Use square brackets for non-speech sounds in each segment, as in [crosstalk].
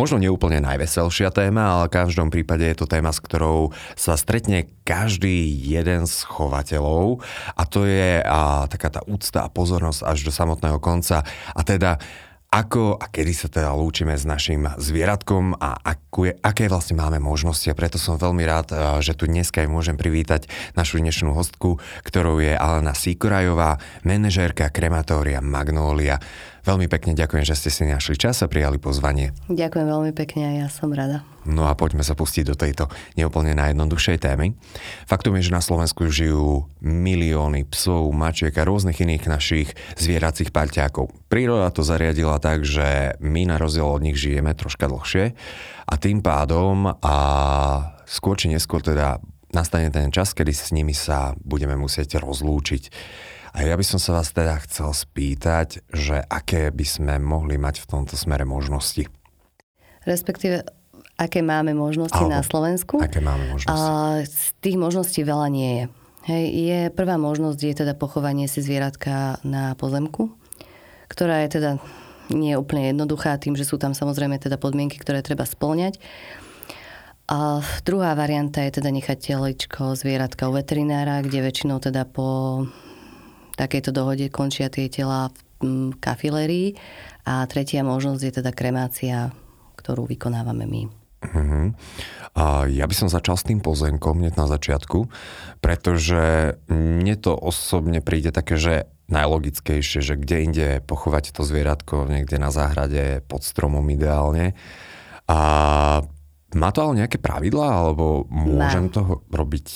Možno neúplne najveselšia téma, ale v každom prípade je to téma, s ktorou sa stretne každý jeden z chovateľov a to je a, taká tá úcta a pozornosť až do samotného konca. A teda ako a kedy sa teda lúčime s našim zvieratkom a akú aké vlastne máme možnosti. A preto som veľmi rád, že tu dneska aj môžem privítať našu dnešnú hostku, ktorou je Alena Sikorajová, manažérka krematória Magnólia. Veľmi pekne ďakujem, že ste si našli čas a prijali pozvanie. Ďakujem veľmi pekne a ja som rada. No a poďme sa pustiť do tejto neúplne najjednoduchšej témy. Faktom je, že na Slovensku žijú milióny psov, mačiek a rôznych iných našich zvieracích parťákov. Príroda to zariadila tak, že my na rozdiel od nich žijeme troška dlhšie a tým pádom a skôr či neskôr teda nastane ten čas, kedy s nimi sa budeme musieť rozlúčiť. A ja by som sa vás teda chcel spýtať, že aké by sme mohli mať v tomto smere možnosti? Respektíve, aké máme možnosti Alebo, na Slovensku? Aké máme možnosti? A, z tých možností veľa nie je. Hej, je, prvá možnosť je teda pochovanie si zvieratka na pozemku, ktorá je teda nie je úplne jednoduchá tým, že sú tam samozrejme teda podmienky, ktoré treba splňať. A druhá varianta je teda nechať teličko zvieratka u veterinára, kde väčšinou teda po takejto dohode končia tie tela v mm, kafilérii. A tretia možnosť je teda kremácia, ktorú vykonávame my. Uh-huh. A ja by som začal s tým pozemkom hneď na začiatku, pretože mne to osobne príde také, že najlogickejšie, že kde inde pochovať to zvieratko, niekde na záhrade, pod stromom ideálne. A má to ale nejaké pravidlá, alebo môžem Má. to robiť,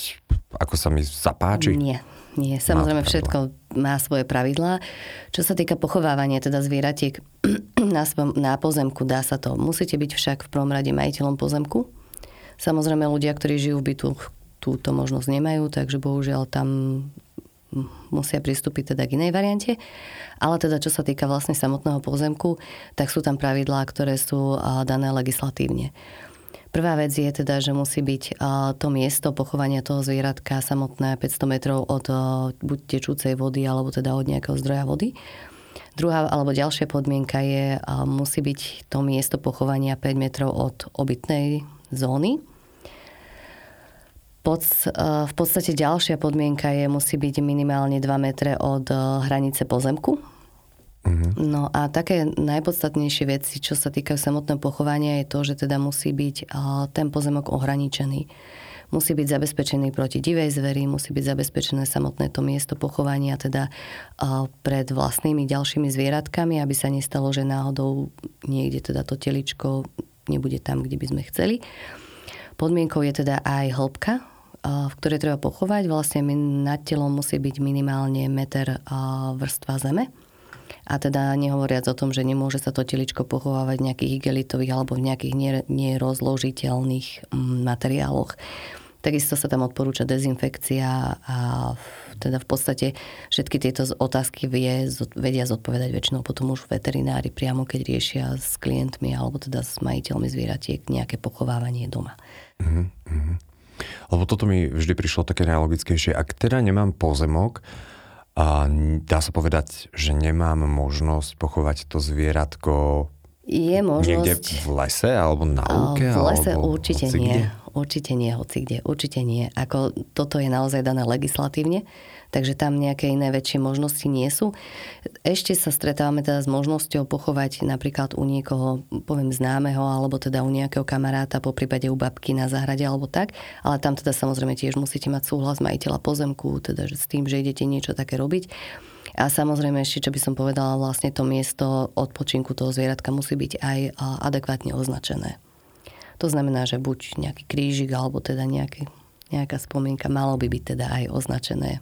ako sa mi zapáči? Nie. Nie, samozrejme má všetko má svoje pravidlá. Čo sa týka pochovávania teda zvieratiek [clears throat] na, na pozemku, dá sa to. Musíte byť však v prvom rade majiteľom pozemku. Samozrejme ľudia, ktorí žijú v bytu, túto možnosť nemajú, takže bohužiaľ tam musia pristúpiť teda k inej variante. Ale teda čo sa týka vlastne samotného pozemku, tak sú tam pravidlá, ktoré sú dané legislatívne. Prvá vec je teda, že musí byť to miesto pochovania toho zvieratka samotné 500 metrov od buď tečúcej vody, alebo teda od nejakého zdroja vody. Druhá alebo ďalšia podmienka je, musí byť to miesto pochovania 5 metrov od obytnej zóny. V podstate ďalšia podmienka je, musí byť minimálne 2 metre od hranice pozemku, Uh-huh. No a také najpodstatnejšie veci, čo sa týkajú samotného pochovania, je to, že teda musí byť ten pozemok ohraničený. Musí byť zabezpečený proti divej zveri, musí byť zabezpečené samotné to miesto pochovania teda pred vlastnými ďalšími zvieratkami, aby sa nestalo, že náhodou niekde teda to teličko nebude tam, kde by sme chceli. Podmienkou je teda aj hĺbka, v ktorej treba pochovať. Vlastne nad telom musí byť minimálne meter vrstva zeme a teda nehovoriac o tom, že nemôže sa to teličko pochovávať v nejakých igelitových alebo v nejakých nerozložiteľných mm, materiáloch. Takisto sa tam odporúča dezinfekcia a teda v podstate všetky tieto otázky vie, vedia zodpovedať väčšinou potom už veterinári priamo, keď riešia s klientmi alebo teda s majiteľmi zvieratiek nejaké pochovávanie doma. Mm-hmm. Lebo toto mi vždy prišlo také najlogickejšie. Ak teda nemám pozemok, a dá sa povedať, že nemám možnosť pochovať to zvieratko je možnosť... Niekde v lese alebo na lúke? V lese alebo určite nie. Určite nie, hoci kde. Určite nie. Ako toto je naozaj dané legislatívne takže tam nejaké iné väčšie možnosti nie sú. Ešte sa stretávame teda s možnosťou pochovať napríklad u niekoho, poviem známeho, alebo teda u nejakého kamaráta, po prípade u babky na záhrade alebo tak, ale tam teda samozrejme tiež musíte mať súhlas majiteľa pozemku, teda s tým, že idete niečo také robiť. A samozrejme ešte, čo by som povedala, vlastne to miesto odpočinku toho zvieratka musí byť aj adekvátne označené. To znamená, že buď nejaký krížik alebo teda nejaký, nejaká spomienka malo by byť teda aj označené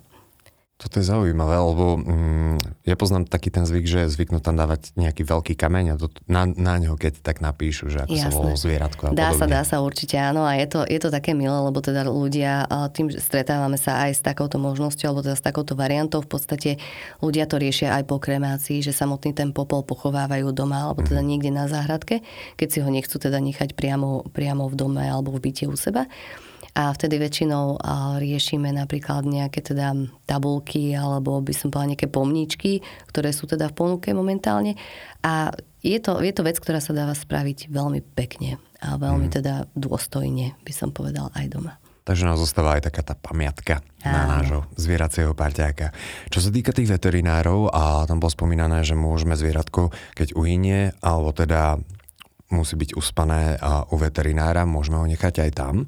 Toto je zaujímavé, lebo mm, ja poznám taký ten zvyk, že zvyknú tam dávať nejaký veľký kameň a to, na, na neho keď tak napíšu, že ako Jasné. sa volalo zvieratko a Dá podobne. sa, dá sa určite, áno a je to, je to také milé, lebo teda ľudia, tým že stretávame sa aj s takouto možnosťou, alebo teda s takouto variantou, v podstate ľudia to riešia aj po kremácii, že samotný ten popol pochovávajú doma, alebo teda mm. niekde na záhradke, keď si ho nechcú teda nechať priamo, priamo v dome alebo v byte u seba a vtedy väčšinou riešime napríklad nejaké teda tabulky alebo by som povedala nejaké pomníčky, ktoré sú teda v ponuke momentálne a je to, je to vec, ktorá sa dáva spraviť veľmi pekne a veľmi mm. teda dôstojne, by som povedal, aj doma. Takže nám zostáva aj taká tá pamiatka Áno. na nášho zvieracieho parťáka. Čo sa týka tých veterinárov, a tam bolo spomínané, že môžeme zvieratko, keď uhynie, alebo teda musí byť uspané u veterinára, môžeme ho nechať aj tam.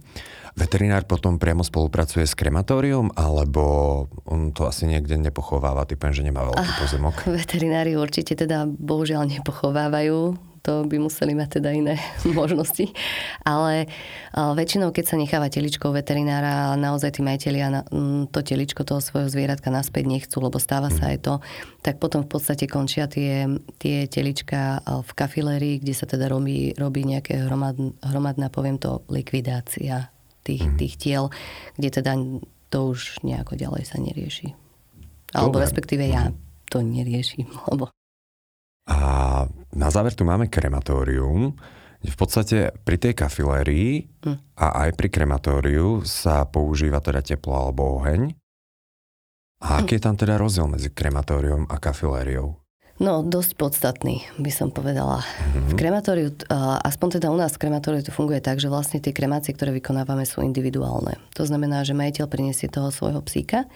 Veterinár potom priamo spolupracuje s krematórium, alebo on to asi niekde nepochováva, typujem, že nemá veľký ah, pozemok. Veterinári určite teda bohužiaľ nepochovávajú to by museli mať teda iné [laughs] možnosti. Ale väčšinou, keď sa necháva teličkou veterinára, naozaj tí majiteľia to teličko toho svojho zvieratka naspäť nechcú, lebo stáva sa mhm. aj to, tak potom v podstate končia tie, tie telička v kafilérii, kde sa teda robí, robí nejaké hromad, hromadná, poviem to, likvidácia tých, mm. tých tiel, kde teda to už nejako ďalej sa nerieši. Alebo Dobre. respektíve ja mhm. to neriešim, [laughs] lebo... A na záver tu máme krematórium, v podstate pri tej kafilérii mm. a aj pri krematóriu sa používa teda teplo alebo oheň. A aký je tam teda rozdiel medzi krematórium a kafilériou? No, dosť podstatný, by som povedala. Mm-hmm. V krematóriu, aspoň teda u nás v krematóriu to funguje tak, že vlastne tie kremácie, ktoré vykonávame, sú individuálne. To znamená, že majiteľ priniesie toho svojho psíka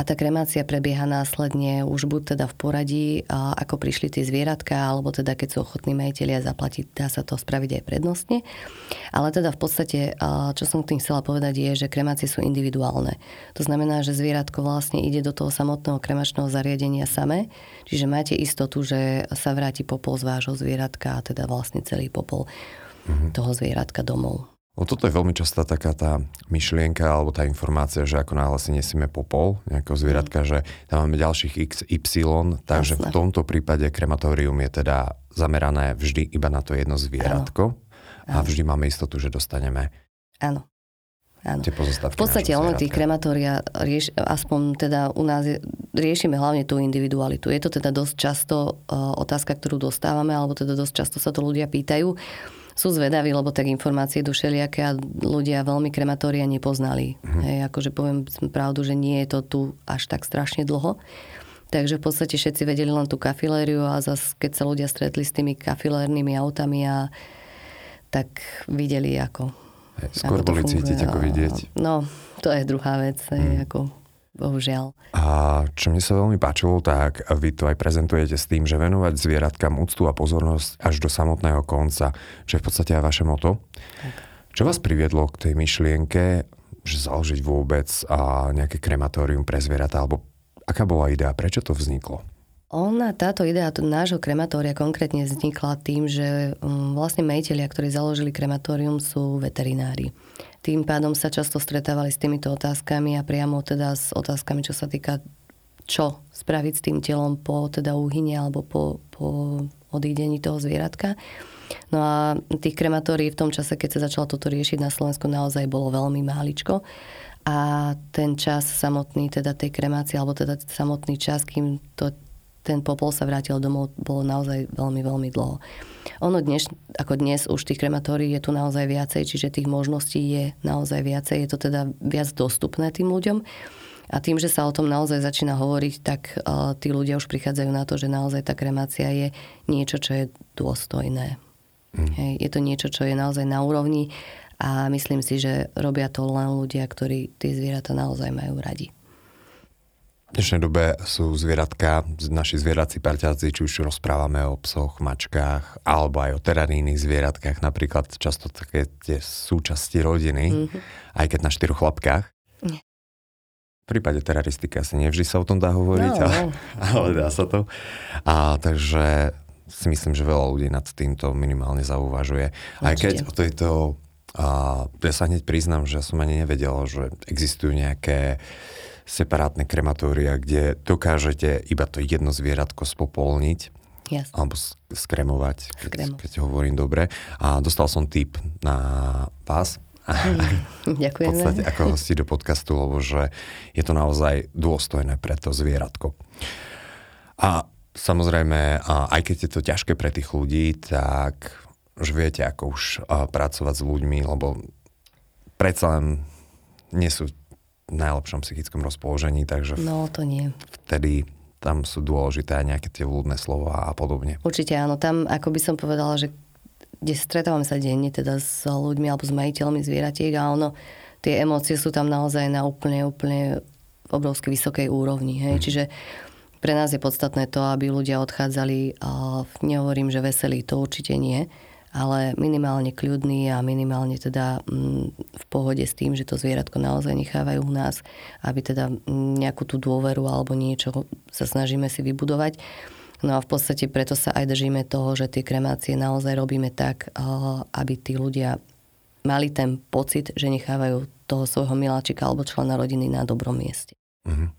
a tá kremácia prebieha následne už buď teda v poradí, ako prišli tie zvieratka, alebo teda keď sú ochotní majiteľia zaplatiť, dá sa to spraviť aj prednostne. Ale teda v podstate, čo som tým chcela povedať, je, že kremácie sú individuálne. To znamená, že zvieratko vlastne ide do toho samotného kremačného zariadenia samé, čiže máte istotu, že sa vráti popol z vášho zvieratka a teda vlastne celý popol mm-hmm. toho zvieratka domov. O toto je veľmi častá taká tá myšlienka alebo tá informácia, že ako náhle si nesieme popol nejakého zvieratka, mm. že tam máme ďalších x, y, takže Jasne. v tomto prípade krematórium je teda zamerané vždy iba na to jedno zvieratko Áno. a vždy máme istotu, že dostaneme Áno. Áno. Tie v podstate ono tých krematória, rieš, aspoň teda u nás je, riešime hlavne tú individualitu. Je to teda dosť často uh, otázka, ktorú dostávame, alebo teda dosť často sa to ľudia pýtajú sú zvedaví, lebo tak informácie všelijaké a ľudia veľmi krematória nepoznali. Mm. Hej, akože poviem pravdu, že nie je to tu až tak strašne dlho. Takže v podstate všetci vedeli len tú kafilériu a zase keď sa ľudia stretli s tými kafilérnymi autami a tak videli ako... Skôr boli cítiť, ako vidieť. No, to je druhá vec. Mm. Hej, ako bohužiaľ. A čo mne sa veľmi páčilo, tak vy to aj prezentujete s tým, že venovať zvieratkám úctu a pozornosť až do samotného konca, čo je v podstate aj vaše moto. Tak. Čo vás priviedlo k tej myšlienke, že založiť vôbec a nejaké krematórium pre zvieratá, alebo aká bola idea, prečo to vzniklo? Ona, táto idea nášho krematória konkrétne vznikla tým, že mm, vlastne majiteľia, ktorí založili krematórium, sú veterinári. Tým pádom sa často stretávali s týmito otázkami a priamo teda s otázkami, čo sa týka čo spraviť s tým telom po teda úhyne alebo po, po odídení toho zvieratka. No a tých krematórií v tom čase, keď sa začalo toto riešiť na Slovensku, naozaj bolo veľmi máličko. A ten čas samotný, teda tej kremácie, alebo teda samotný čas, kým to ten popol sa vrátil domov, bolo naozaj veľmi, veľmi dlho. Ono dnes, ako dnes už tých krematórií je tu naozaj viacej, čiže tých možností je naozaj viacej. Je to teda viac dostupné tým ľuďom. A tým, že sa o tom naozaj začína hovoriť, tak uh, tí ľudia už prichádzajú na to, že naozaj tá kremácia je niečo, čo je dôstojné. Mm. Hej, je to niečo, čo je naozaj na úrovni a myslím si, že robia to len ľudia, ktorí tie zvieratá naozaj majú radi. V dnešnej dobe sú zvieratka, naši zvierací parťáci, či už rozprávame o psoch, mačkách, alebo aj o terarijných zvieratkách, napríklad často také tie súčasti rodiny, mm-hmm. aj keď na štyroch chlapkách. Nie. V prípade teraristiky asi nevždy sa o tom dá hovoriť, no, ale, no. ale dá sa to. A takže si myslím, že veľa ľudí nad týmto minimálne zauvažuje. Určite. Aj keď o tejto... A ja sa hneď priznám, že som ani nevedel, že existujú nejaké separátne krematória, kde dokážete iba to jedno zvieratko spopolniť Jasne. alebo skremovať, keď, keď hovorím dobre. A dostal som tip na vás, [laughs] v Ďakujeme. podstate ako hosti do podcastu, lebo že je to naozaj dôstojné pre to zvieratko. A samozrejme, aj keď je to ťažké pre tých ľudí, tak už viete, ako už pracovať s ľuďmi, lebo predsa len nie sú v najlepšom psychickom rozpoložení, takže No, to nie. vtedy tam sú dôležité aj nejaké tie ľudné slova a podobne. Určite áno. Tam, ako by som povedala, že kde stretávame sa denne teda s ľuďmi alebo s majiteľmi zvieratiek a ono, tie emócie sú tam naozaj na úplne, úplne obrovsky vysokej úrovni. Hej? Mm. Čiže pre nás je podstatné to, aby ľudia odchádzali, a nehovorím, že veselí, to určite nie, ale minimálne kľudní a minimálne teda mm, v pohode s tým, že to zvieratko naozaj nechávajú u nás, aby teda mm, nejakú tú dôveru alebo niečo sa snažíme si vybudovať. No a v podstate preto sa aj držíme toho, že tie kremácie naozaj robíme tak, aby tí ľudia mali ten pocit, že nechávajú toho svojho miláčika alebo člena rodiny na dobrom mieste. Mhm.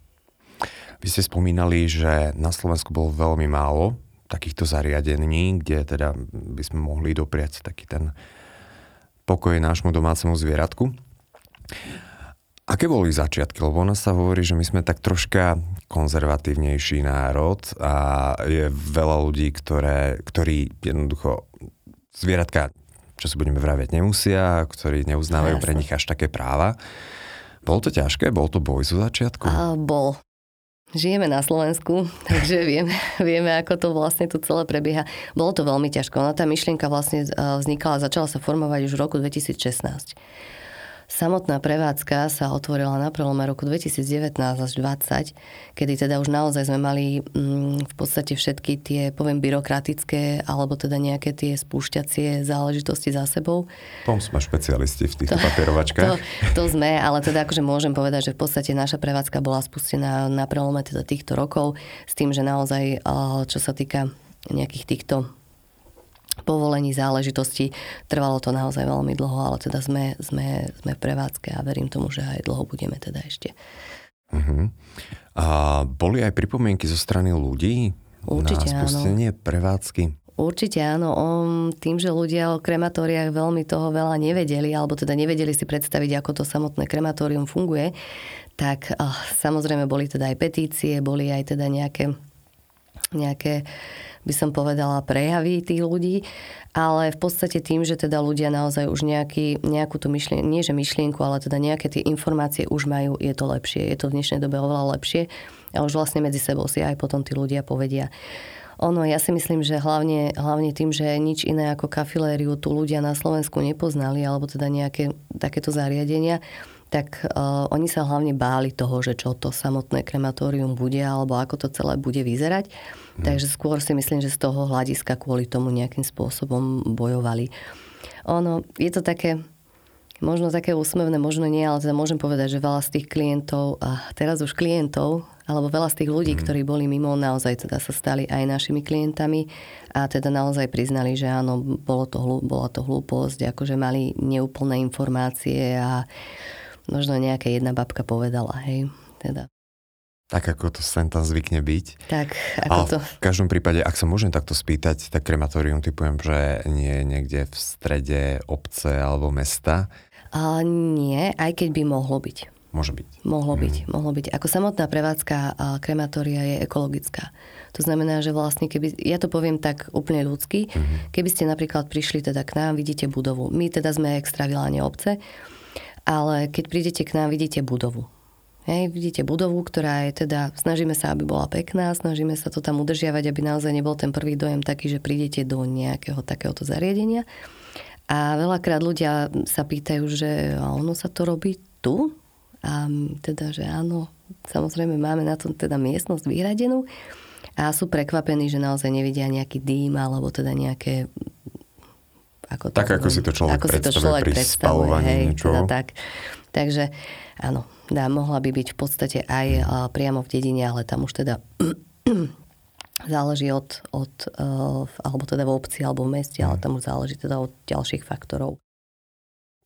Vy ste spomínali, že na Slovensku bolo veľmi málo takýchto zariadení, kde teda by sme mohli dopriať taký ten pokoj nášmu domácemu zvieratku. Aké boli začiatky? Lebo ona sa hovorí, že my sme tak troška konzervatívnejší národ a je veľa ľudí, ktoré, ktorí jednoducho zvieratka, čo si budeme vraviať, nemusia, ktorí neuznávajú Jasne. pre nich až také práva. Bolo to ťažké? Bol to boj zo začiatku? A bol. Žijeme na Slovensku, [laughs] takže vieme, vieme, ako to vlastne tu celé prebieha. Bolo to veľmi ťažko. Ona tá myšlienka vlastne eh, vznikala, začala sa formovať už v roku 2016. Samotná prevádzka sa otvorila na prelome roku 2019 až 2020, kedy teda už naozaj sme mali mm, v podstate všetky tie, poviem, byrokratické alebo teda nejaké tie spúšťacie záležitosti za sebou. Tom sme špecialisti v týchto papierovačkách. To, to sme, ale teda akože môžem povedať, že v podstate naša prevádzka bola spustená na prelome teda týchto rokov s tým, že naozaj, čo sa týka nejakých týchto povolení záležitosti. Trvalo to naozaj veľmi dlho, ale teda sme, sme, sme prevádzke a verím tomu, že aj dlho budeme teda ešte. Uh-huh. A boli aj pripomienky zo strany ľudí Určite na spustenie áno. prevádzky? Určite áno. On, tým, že ľudia o krematóriách veľmi toho veľa nevedeli, alebo teda nevedeli si predstaviť, ako to samotné krematórium funguje, tak oh, samozrejme boli teda aj petície, boli aj teda nejaké, nejaké by som povedala, prejavy tých ľudí, ale v podstate tým, že teda ľudia naozaj už nejaký, nejakú tú myšlienku, nie že myšlienku, ale teda nejaké tie informácie už majú, je to lepšie. Je to v dnešnej dobe oveľa lepšie a už vlastne medzi sebou si aj potom tí ľudia povedia. Ono, ja si myslím, že hlavne, hlavne tým, že nič iné ako kafilériu tu ľudia na Slovensku nepoznali, alebo teda nejaké takéto zariadenia, tak uh, oni sa hlavne báli toho, že čo to samotné krematórium bude, alebo ako to celé bude vyzerať. Hmm. Takže skôr si myslím, že z toho hľadiska kvôli tomu nejakým spôsobom bojovali. Ono, je to také, možno také úsmevné, možno nie, ale teda môžem povedať, že veľa z tých klientov, a teraz už klientov, alebo veľa z tých ľudí, mm. ktorí boli mimo, naozaj teda sa stali aj našimi klientami a teda naozaj priznali, že áno, bolo to, bola to hlúposť, akože mali neúplné informácie a možno nejaká jedna babka povedala, hej, teda. Tak ako to sem tam zvykne byť. Tak, ako Ale to... v každom prípade, ak sa môžem takto spýtať, tak krematórium typujem, že nie je niekde v strede obce alebo mesta. A nie, aj keď by mohlo byť. Môže byť. Mohlo byť, mm. mohlo byť. Ako samotná prevádzka krematória je ekologická. To znamená, že vlastne, keby, ja to poviem tak úplne ľudsky, mm. keby ste napríklad prišli teda k nám, vidíte budovu. My teda sme extraviláne obce, ale keď prídete k nám, vidíte budovu. Hej, vidíte budovu, ktorá je teda, snažíme sa, aby bola pekná, snažíme sa to tam udržiavať, aby naozaj nebol ten prvý dojem taký, že prídete do nejakého takéhoto zariadenia. A veľakrát ľudia sa pýtajú, že ono sa to robí tu? A teda, že áno, samozrejme máme na tom teda miestnosť vyhradenú a sú prekvapení, že naozaj nevidia nejaký dým alebo teda nejaké ako to, tak, ako si to človek ako si to človek pri predstavuje, hej, teda tak. Takže áno, dá, mohla by byť v podstate aj hmm. priamo v dedine, ale tam už teda [clears throat] záleží od, od uh, alebo teda v obci alebo v meste, ale tam už záleží teda od ďalších faktorov.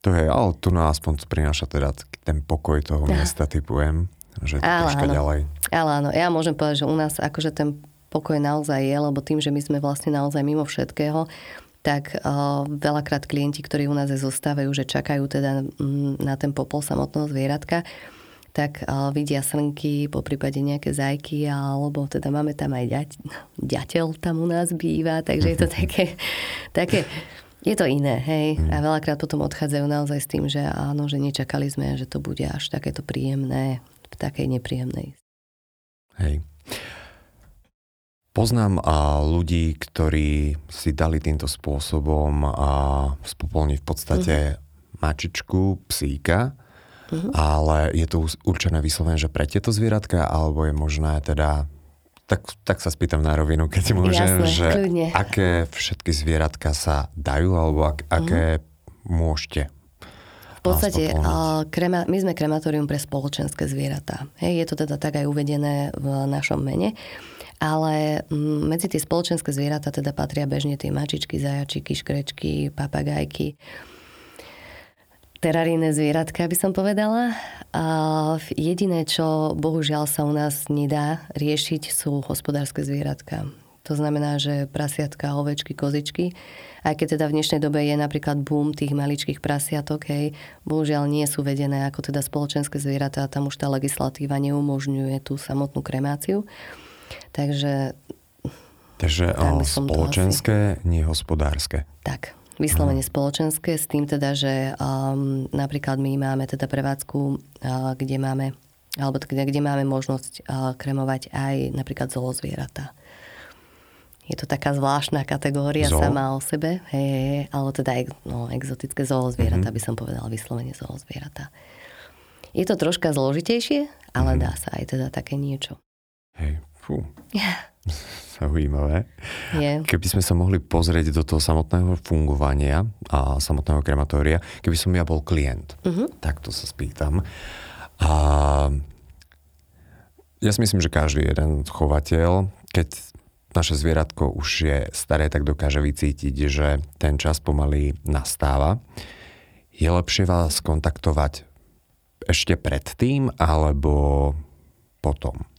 To je, ale tu nás aspoň prináša teda ten pokoj toho Ja. miesta, typujem. že ale áno. ďalej. Ale áno, ja môžem povedať, že u nás akože ten pokoj naozaj je, lebo tým, že my sme vlastne naozaj mimo všetkého, tak uh, veľakrát klienti, ktorí u nás zostávajú, že čakajú teda mm, na ten popol samotného zvieratka, tak uh, vidia srnky, po prípade nejaké zajky, alebo teda máme tam aj ďať, ďateľ tam u nás býva, takže je to také, také je to iné, hej. A veľakrát potom odchádzajú naozaj s tým, že áno, že nečakali sme, že to bude až takéto príjemné, v takej nepríjemnej. Hej. Poznám a ľudí, ktorí si dali týmto spôsobom a spopolniť v podstate uh-huh. mačičku, psíka, uh-huh. ale je to určené vyslovene, že pre tieto zvieratka, alebo je možné teda tak, tak sa spýtam na rovinu, keď môžem, Jasne, že kľudne. aké všetky zvieratka sa dajú, alebo ak, aké uh-huh. môžete v podstate krema, my sme krematórium pre spoločenské zvieratá. Hej, je to teda tak aj uvedené v našom mene. Ale mm, medzi tie spoločenské zvieratá teda patria bežne tie mačičky, zajačiky, škrečky, papagajky, teraríne zvieratka, by som povedala. A jediné, čo bohužiaľ sa u nás nedá riešiť, sú hospodárske zvieratka. To znamená, že prasiatka, ovečky, kozičky, aj keď teda v dnešnej dobe je napríklad boom tých maličkých prasiatok, hej, bohužiaľ nie sú vedené ako teda spoločenské zvieratá, tam už tá legislatíva neumožňuje tú samotnú kremáciu. Takže... Takže o, spoločenské, asi... nie hospodárske. Tak, vyslovene hmm. spoločenské, s tým teda, že um, napríklad my máme teda prevádzku, uh, kde máme alebo kde, kde máme možnosť uh, kremovať aj napríklad zoozvieratá. Je to taká zvláštna kategória Zoo? sama o sebe, hej, hej, ale teda no, exotické zoozvieratá, mm-hmm. by som povedala vyslovene zoozvieratá. Je to troška zložitejšie, ale mm-hmm. dá sa aj teda také niečo. Hej, Fú. Zaujímavé. Je. Keby sme sa mohli pozrieť do toho samotného fungovania a samotného krematória, keby som ja bol klient, uh-huh. tak to sa spýtam. A ja si myslím, že každý jeden chovateľ, keď naše zvieratko už je staré, tak dokáže vycítiť, že ten čas pomaly nastáva. Je lepšie vás kontaktovať ešte predtým alebo potom?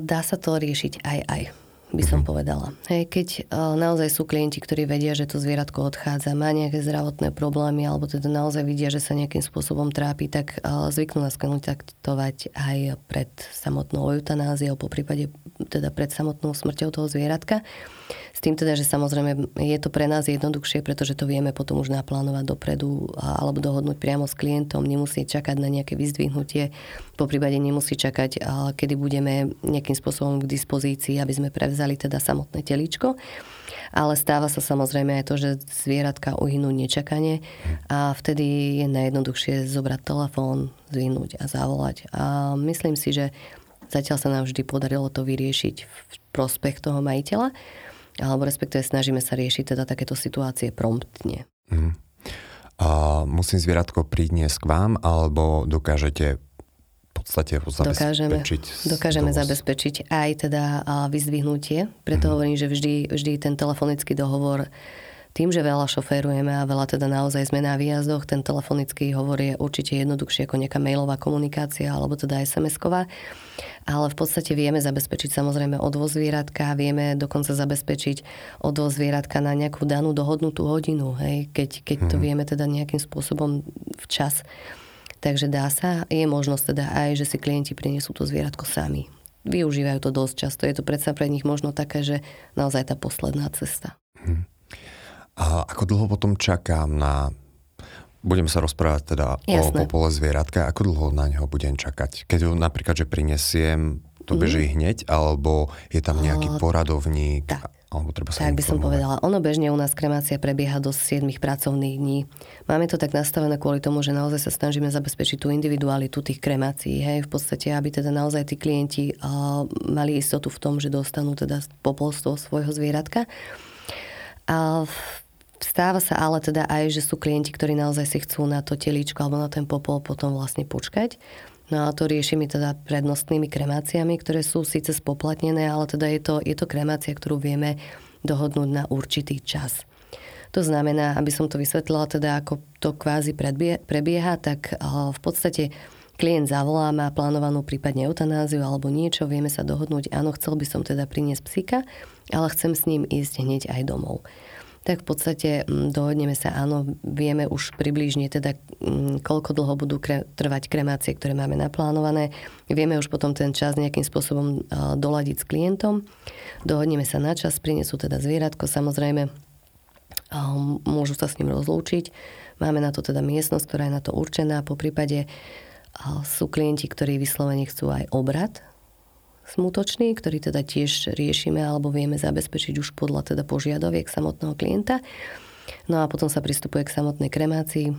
Dá sa to riešiť aj aj by som mm-hmm. povedala. Hej, keď uh, naozaj sú klienti, ktorí vedia, že to zvieratko odchádza, má nejaké zdravotné problémy, alebo teda naozaj vidia, že sa nejakým spôsobom trápi, tak uh, zvyknú nás kontaktovať aj pred samotnou eutanáziou, po prípade teda pred samotnou smrťou toho zvieratka. S tým teda, že samozrejme je to pre nás jednoduchšie, pretože to vieme potom už naplánovať dopredu alebo dohodnúť priamo s klientom. Nemusí čakať na nejaké vyzdvihnutie, po prípade nemusí čakať, kedy budeme nejakým spôsobom k dispozícii, aby sme prevzali teda samotné telíčko. Ale stáva sa samozrejme aj to, že zvieratka uhynú nečakane a vtedy je najjednoduchšie zobrať telefón, zvinúť a zavolať. A myslím si, že zatiaľ sa nám vždy podarilo to vyriešiť v prospech toho majiteľa alebo respektíve snažíme sa riešiť teda takéto situácie promptne. Mm. A musím zvieratko priniesť k vám, alebo dokážete podstate ho zabezpečiť? Dokážeme, dokážeme zabezpečiť aj teda vyzdvihnutie, preto mm. hovorím, že vždy, vždy ten telefonický dohovor tým, že veľa šoférujeme a veľa teda naozaj sme na výjazdoch, ten telefonický hovor je určite jednoduchšie ako nejaká mailová komunikácia alebo teda SMS-ková. Ale v podstate vieme zabezpečiť samozrejme odvoz zvieratka, vieme dokonca zabezpečiť odvoz zvieratka na nejakú danú dohodnutú hodinu, hej, keď, keď to mhm. vieme teda nejakým spôsobom včas. Takže dá sa, je možnosť teda aj, že si klienti prinesú to zvieratko sami. Využívajú to dosť často. Je to predsa pre nich možno také, že naozaj tá posledná cesta. Hmm. A ako dlho potom čakám na... Budeme sa rozprávať teda Jasné. o popole zvieratka. Ako dlho na neho budem čakať? Keď ho napríklad, že prinesiem, to mm. beží hneď, alebo je tam nejaký poradovník? Tak. Alebo treba sa tak by som povedala. Ono bežne u nás kremácia prebieha do 7 pracovných dní. Máme to tak nastavené kvôli tomu, že naozaj sa snažíme zabezpečiť tú individualitu tých kremácií. Hej, v podstate, aby teda naozaj tí klienti uh, mali istotu v tom, že dostanú teda popolstvo svojho zvieratka. A Stáva sa ale teda aj, že sú klienti, ktorí naozaj si chcú na to telíčko alebo na ten popol potom vlastne počkať. No a to riešime teda prednostnými kremáciami, ktoré sú síce spoplatnené, ale teda je to, je to kremácia, ktorú vieme dohodnúť na určitý čas. To znamená, aby som to vysvetlila teda, ako to kvázi prebieha, tak v podstate klient zavolá, má plánovanú prípadne eutanáziu alebo niečo, vieme sa dohodnúť, áno, chcel by som teda priniesť psíka, ale chcem s ním ísť hneď aj domov tak v podstate mm, dohodneme sa, áno, vieme už približne teda, mm, koľko dlho budú kre, trvať kremácie, ktoré máme naplánované. Vieme už potom ten čas nejakým spôsobom doladiť s klientom. Dohodneme sa na čas, prinesú teda zvieratko, samozrejme môžu sa s ním rozlúčiť. Máme na to teda miestnosť, ktorá je na to určená. Po prípade sú klienti, ktorí vyslovene chcú aj obrad smutočný, ktorý teda tiež riešime alebo vieme zabezpečiť už podľa teda požiadaviek samotného klienta. No a potom sa pristupuje k samotnej kremácii.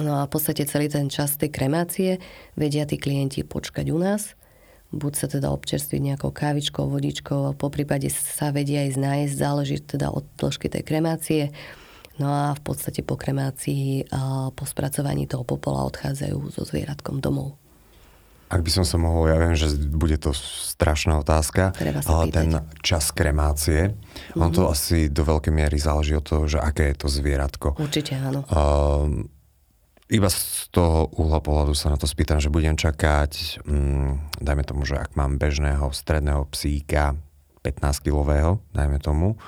No a v podstate celý ten čas tej kremácie vedia tí klienti počkať u nás. Buď sa teda občerstviť nejakou kávičkou, vodičkou, a po prípade sa vedia aj nájsť, záleží teda od dĺžky tej kremácie. No a v podstate po kremácii po spracovaní toho popola odchádzajú so zvieratkom domov. Ak by som sa mohol, ja viem, že bude to strašná otázka, ale ten čas kremácie, mm-hmm. on to mhm. asi do veľkej miery záleží od toho, že aké je to zvieratko. Určite áno. Uh, iba z toho uhla pohľadu sa na to spýtam, že budem čakať, um, dajme tomu, že ak mám bežného stredného psíka, 15-kilového, dajme tomu,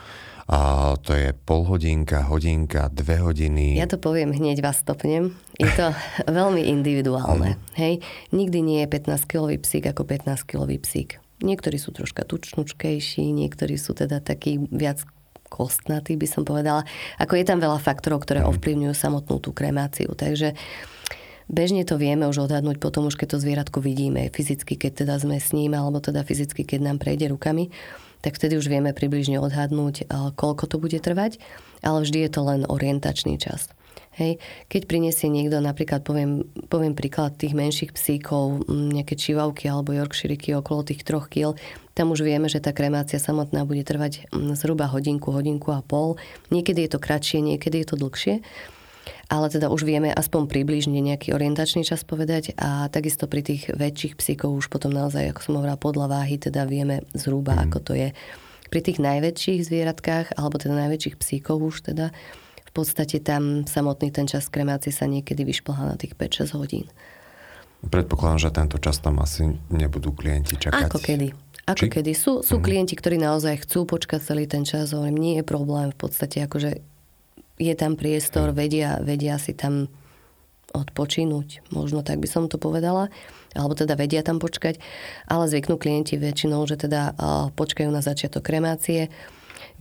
a to je pol hodinka, hodinka, dve hodiny. Ja to poviem hneď, vás stopnem. Je to [laughs] veľmi individuálne. Uh-huh. Hej? Nikdy nie je 15-kilový psík ako 15-kilový psík. Niektorí sú troška tučnučkejší, niektorí sú teda takí viac kostnatí, by som povedala. Ako je tam veľa faktorov, ktoré uh-huh. ovplyvňujú samotnú tú kremáciu. Takže Bežne to vieme už odhadnúť potom, už keď to zvieratko vidíme fyzicky, keď teda sme s ním, alebo teda fyzicky, keď nám prejde rukami tak vtedy už vieme približne odhadnúť, eh, koľko to bude trvať, ale vždy je to len orientačný čas. Hej. Keď prinesie niekto, napríklad poviem, poviem príklad tých menších psíkov, mm, nejaké čivavky alebo yorkshiriky okolo tých troch kil, tam už vieme, že tá kremácia samotná bude trvať mm, zhruba hodinku, hodinku a pol. Niekedy je to kratšie, niekedy je to dlhšie ale teda už vieme aspoň približne nejaký orientačný čas povedať a takisto pri tých väčších psíkov už potom naozaj, ako som hovorila, podľa váhy teda vieme zhruba, mm. ako to je. Pri tých najväčších zvieratkách, alebo teda najväčších psíkov už teda, v podstate tam samotný ten čas kremácie sa niekedy vyšplhá na tých 5-6 hodín. Predpokladám, že tento čas tam asi nebudú klienti čakať. Ako kedy. Ako Či? kedy. Sú, sú mm. klienti, ktorí naozaj chcú počkať celý ten čas, hovorím, nie je problém v podstate, akože je tam priestor, vedia, vedia si tam odpočinúť, možno tak by som to povedala, alebo teda vedia tam počkať, ale zvyknú klienti väčšinou, že teda počkajú na začiatok kremácie,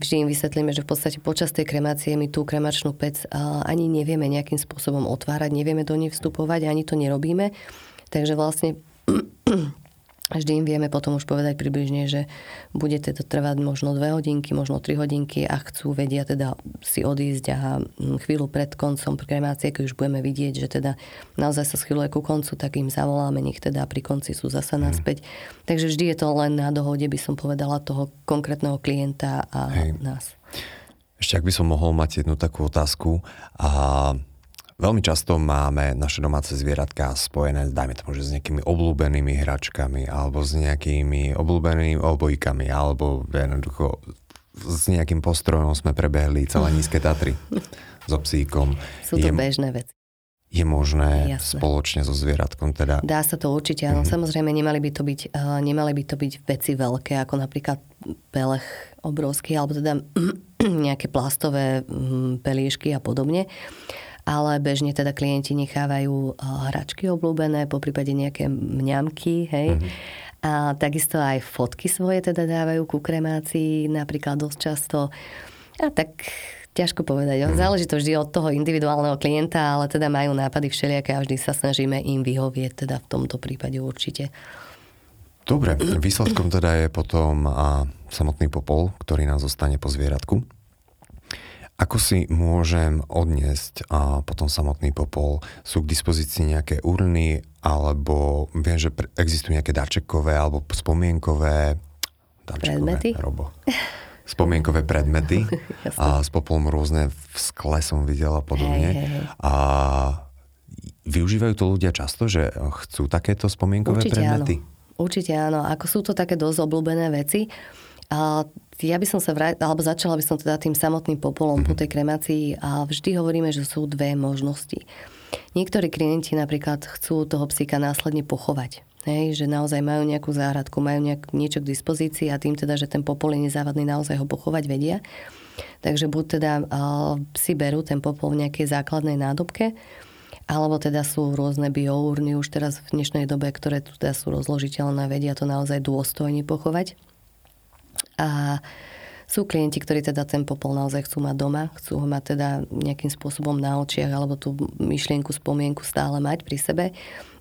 vždy im vysvetlíme, že v podstate počas tej kremácie my tú kremačnú pec ani nevieme nejakým spôsobom otvárať, nevieme do nej vstupovať, ani to nerobíme. Takže vlastne Vždy im vieme potom už povedať približne, že bude teda trvať možno 2 hodinky, možno 3 hodinky a chcú vedia teda si odísť a mm, chvíľu pred koncom kremácie, keď už budeme vidieť, že teda naozaj sa schyluje ku koncu, tak im zavoláme, nech teda pri konci sú zasa mhm. naspäť. Takže vždy je to len na dohode, by som povedala, toho konkrétneho klienta a Hej. nás. Ešte ak by som mohol mať jednu takú otázku. A Veľmi často máme naše domáce zvieratka spojené, dajme tomu, že s nejakými obľúbenými hračkami, alebo s nejakými obľúbenými obojkami, alebo jednoducho s nejakým postrojom sme prebehli celé nízke Tatry so psíkom. Sú to je, bežné veci. Je možné Jasné. spoločne so zvieratkom teda... Dá sa to určite, áno. Mm-hmm. Samozrejme, nemali by, to byť, uh, nemali by to byť veci veľké, ako napríklad pelech obrovský, alebo teda [clears throat] nejaké plastové um, pelíšky a podobne ale bežne teda klienti nechávajú eh, hračky obľúbené, po prípade nejaké mňamky, hej. Mm-hmm. A takisto aj fotky svoje teda dávajú ku kremácii, napríklad dosť často. A tak ťažko povedať. Mm-hmm. Záleží to vždy od toho individuálneho klienta, ale teda majú nápady všelijaké a vždy sa snažíme im vyhovieť, teda v tomto prípade určite. Dobre, výsledkom teda je potom a samotný popol, ktorý nám zostane po zvieratku. Ako si môžem odniesť a potom samotný popol? Sú k dispozícii nejaké urny, alebo viem, že existujú nejaké darčekové alebo spomienkové darčekové, predmety? Robo. Spomienkové predmety [laughs] a s popolom rôzne v skle som videla podobne. Hej, hej. A využívajú to ľudia často, že chcú takéto spomienkové Určite predmety? Áno. Určite áno. Ako sú to také dosť obľúbené veci. A ja by som sa vrát, alebo začala by som teda tým samotným popolom mm-hmm. po mhm. tej kremácii a vždy hovoríme, že sú dve možnosti. Niektorí klienti napríklad chcú toho psíka následne pochovať. Hej, že naozaj majú nejakú záhradku, majú nejak, niečo k dispozícii a tým teda, že ten popol je nezávadný, naozaj ho pochovať vedia. Takže buď teda uh, si berú ten popol v nejakej základnej nádobke, alebo teda sú rôzne bioúrny už teraz v dnešnej dobe, ktoré tu teda sú rozložiteľné, vedia to naozaj dôstojne pochovať. A sú klienti, ktorí teda ten popol naozaj chcú mať doma, chcú ho mať teda nejakým spôsobom na očiach alebo tú myšlienku, spomienku stále mať pri sebe.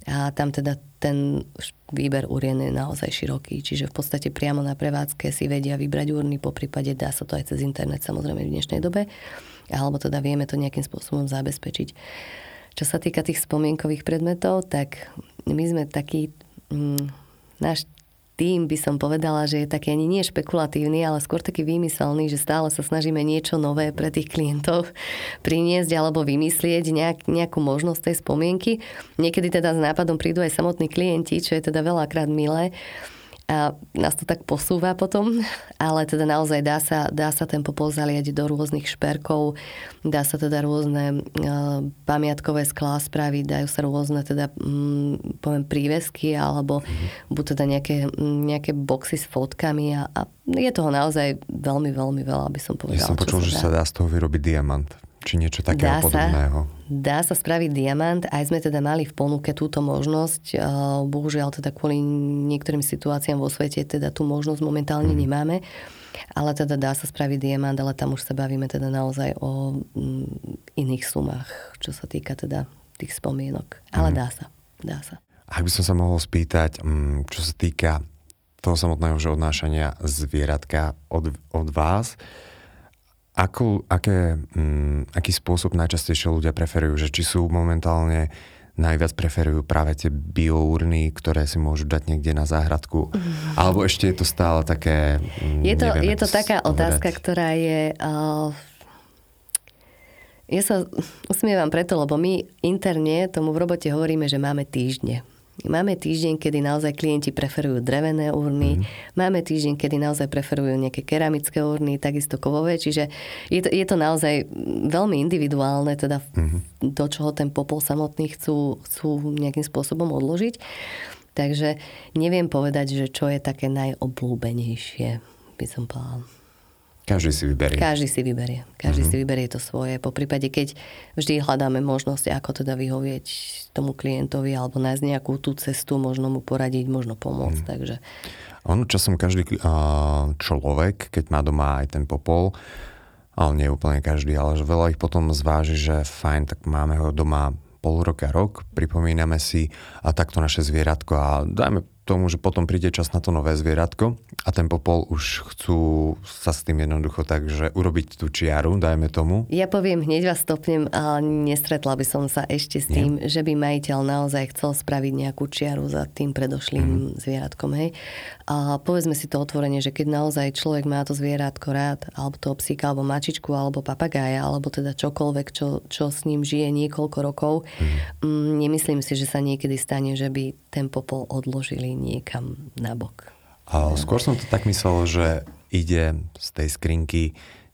A tam teda ten výber urien je naozaj široký. Čiže v podstate priamo na prevádzke si vedia vybrať urny, po prípade dá sa to aj cez internet samozrejme v dnešnej dobe, alebo teda vieme to nejakým spôsobom zabezpečiť. Čo sa týka tých spomienkových predmetov, tak my sme taký, mm, náš tým by som povedala, že je taký ani nie špekulatívny, ale skôr taký výmyselný, že stále sa snažíme niečo nové pre tých klientov [laughs] priniesť alebo vymyslieť nejak, nejakú možnosť tej spomienky. Niekedy teda s nápadom prídu aj samotní klienti, čo je teda veľakrát milé a nás to tak posúva potom, ale teda naozaj dá sa, dá sa ten popol zaliať do rôznych šperkov, dá sa teda rôzne uh, pamiatkové sklá spraviť, dajú sa rôzne teda um, poviem prívesky alebo mm-hmm. buď teda nejaké, nejaké boxy s fotkami a, a je toho naozaj veľmi, veľmi veľa, by som povedala. Ja som počul, že sa dá z toho vyrobiť diamant či niečo takého dá podobného. Sa, dá sa spraviť diamant, aj sme teda mali v ponuke túto možnosť. Bohužiaľ teda kvôli niektorým situáciám vo svete teda tú možnosť momentálne mm. nemáme. Ale teda dá sa spraviť diamant, ale tam už sa bavíme teda naozaj o mm, iných sumách, čo sa týka teda tých spomienok. Ale mm. dá sa, dá sa. Ak by som sa mohol spýtať, mm, čo sa týka toho samotného odnášania zvieratka od, od vás, Akú, aké, mm, aký spôsob najčastejšie ľudia preferujú? Že či sú momentálne najviac preferujú práve tie biourny, ktoré si môžu dať niekde na záhradku? Mm. Alebo ešte je to stále také... Mm, je to, neviem, je to taká povedať. otázka, ktorá je... Uh, ja sa usmievam preto, lebo my interne tomu v robote hovoríme, že máme týždne. Máme týždeň, kedy naozaj klienti preferujú drevené urny, mm. máme týždeň, kedy naozaj preferujú nejaké keramické urny, takisto kovové, čiže je to, je to naozaj veľmi individuálne, teda mm. do čoho ten popol samotný chcú, chcú nejakým spôsobom odložiť. Takže neviem povedať, že čo je také najobľúbenejšie, by som povedala. Každý si vyberie. Každý si vyberie. Každý mm-hmm. si vyberie to svoje. Po prípade, keď vždy hľadáme možnosť, ako teda vyhovieť tomu klientovi alebo nájsť nejakú tú cestu, možno mu poradiť, možno pomôcť. Mm. Takže... Ono časom každý človek, keď má doma aj ten popol, ale nie úplne každý, ale veľa ich potom zváži, že fajn, tak máme ho doma pol roka, rok, pripomíname si a takto naše zvieratko a dajme tomu, že potom príde čas na to nové zvieratko a ten popol už chcú sa s tým jednoducho tak, že urobiť tú čiaru, dajme tomu. Ja poviem, hneď vás stopnem, ale nestretla by som sa ešte s tým, Nie. že by majiteľ naozaj chcel spraviť nejakú čiaru za tým predošlým mm. zvieratkom. Hej. A povedzme si to otvorene, že keď naozaj človek má to zvieratko rád, alebo toho psíka, alebo mačičku, alebo papagája, alebo teda čokoľvek, čo, čo s ním žije niekoľko rokov, mm. nemyslím si, že sa niekedy stane, že by ten popol odložili niekam nabok. A skôr som to tak myslel, že ide z tej skrinky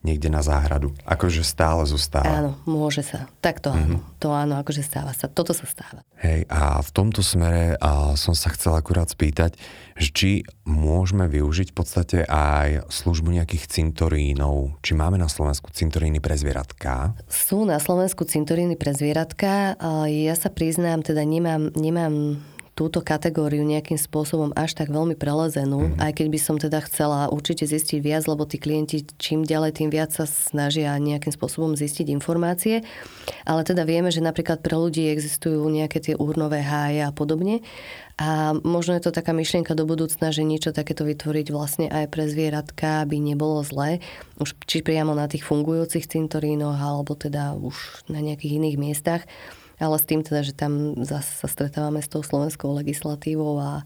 niekde na záhradu. Akože stále zostáva. Áno, môže sa. Tak to áno. Mm-hmm. To áno, akože stáva sa. Toto sa stáva. Hej, a v tomto smere a som sa chcel akurát spýtať, že či môžeme využiť v podstate aj službu nejakých cintorínov. Či máme na Slovensku cintoríny pre zvieratka? Sú na Slovensku cintoríny pre zvieratka. Ja sa priznám, teda nemám, nemám túto kategóriu nejakým spôsobom až tak veľmi prelezenú, mm. aj keď by som teda chcela určite zistiť viac, lebo tí klienti čím ďalej, tým viac sa snažia nejakým spôsobom zistiť informácie. Ale teda vieme, že napríklad pre ľudí existujú nejaké tie úrnové háje a podobne. A možno je to taká myšlienka do budúcna, že niečo takéto vytvoriť vlastne aj pre zvieratka by nebolo zlé. Už či priamo na tých fungujúcich cintorínoch, alebo teda už na nejakých iných miestach ale s tým teda, že tam zase sa stretávame s tou slovenskou legislatívou a,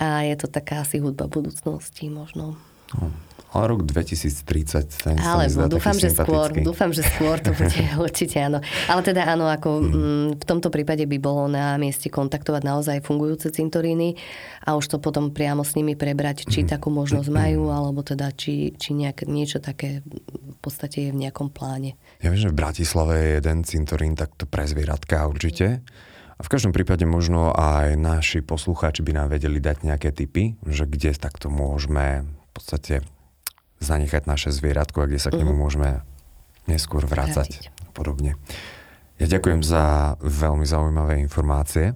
a je to taká asi hudba budúcnosti možno. No, ale rok 2030 ten Ale sa dúfam, že skôr, dúfam, že skôr to bude [laughs] určite áno. Ale teda áno, ako mm. v tomto prípade by bolo na mieste kontaktovať naozaj fungujúce cintoríny a už to potom priamo s nimi prebrať, či mm. takú možnosť [clears throat] majú, alebo teda či, či nejak, niečo také podstate je v nejakom pláne. Ja viem, že v Bratislave je jeden cintorín takto pre zvieratka určite. A v každom prípade možno aj naši poslucháči by nám vedeli dať nejaké tipy, že kde takto môžeme v podstate zanechať naše zvieratko a kde sa k nemu mhm. môžeme neskôr vrácať. Vrátiť. Podobne. Ja ďakujem za veľmi zaujímavé informácie.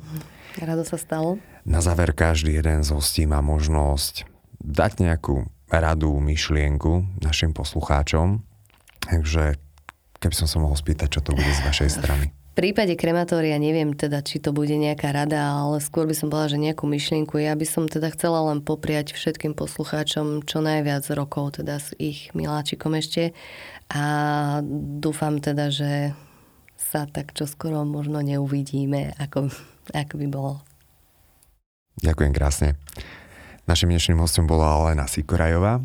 Rado sa stalo. Na záver každý jeden z hostí má možnosť dať nejakú radu, myšlienku našim poslucháčom. Takže keby som sa mohol spýtať, čo to bude z vašej strany. [laughs] Prípade krematória neviem teda, či to bude nejaká rada, ale skôr by som povedala, že nejakú myšlienku. Ja by som teda chcela len popriať všetkým poslucháčom čo najviac rokov, teda s ich miláčikom ešte. A dúfam teda, že sa tak čo skoro možno neuvidíme, ako, ako by bolo. Ďakujem krásne. Našim dnešným hostom bola Alena Sikorajová.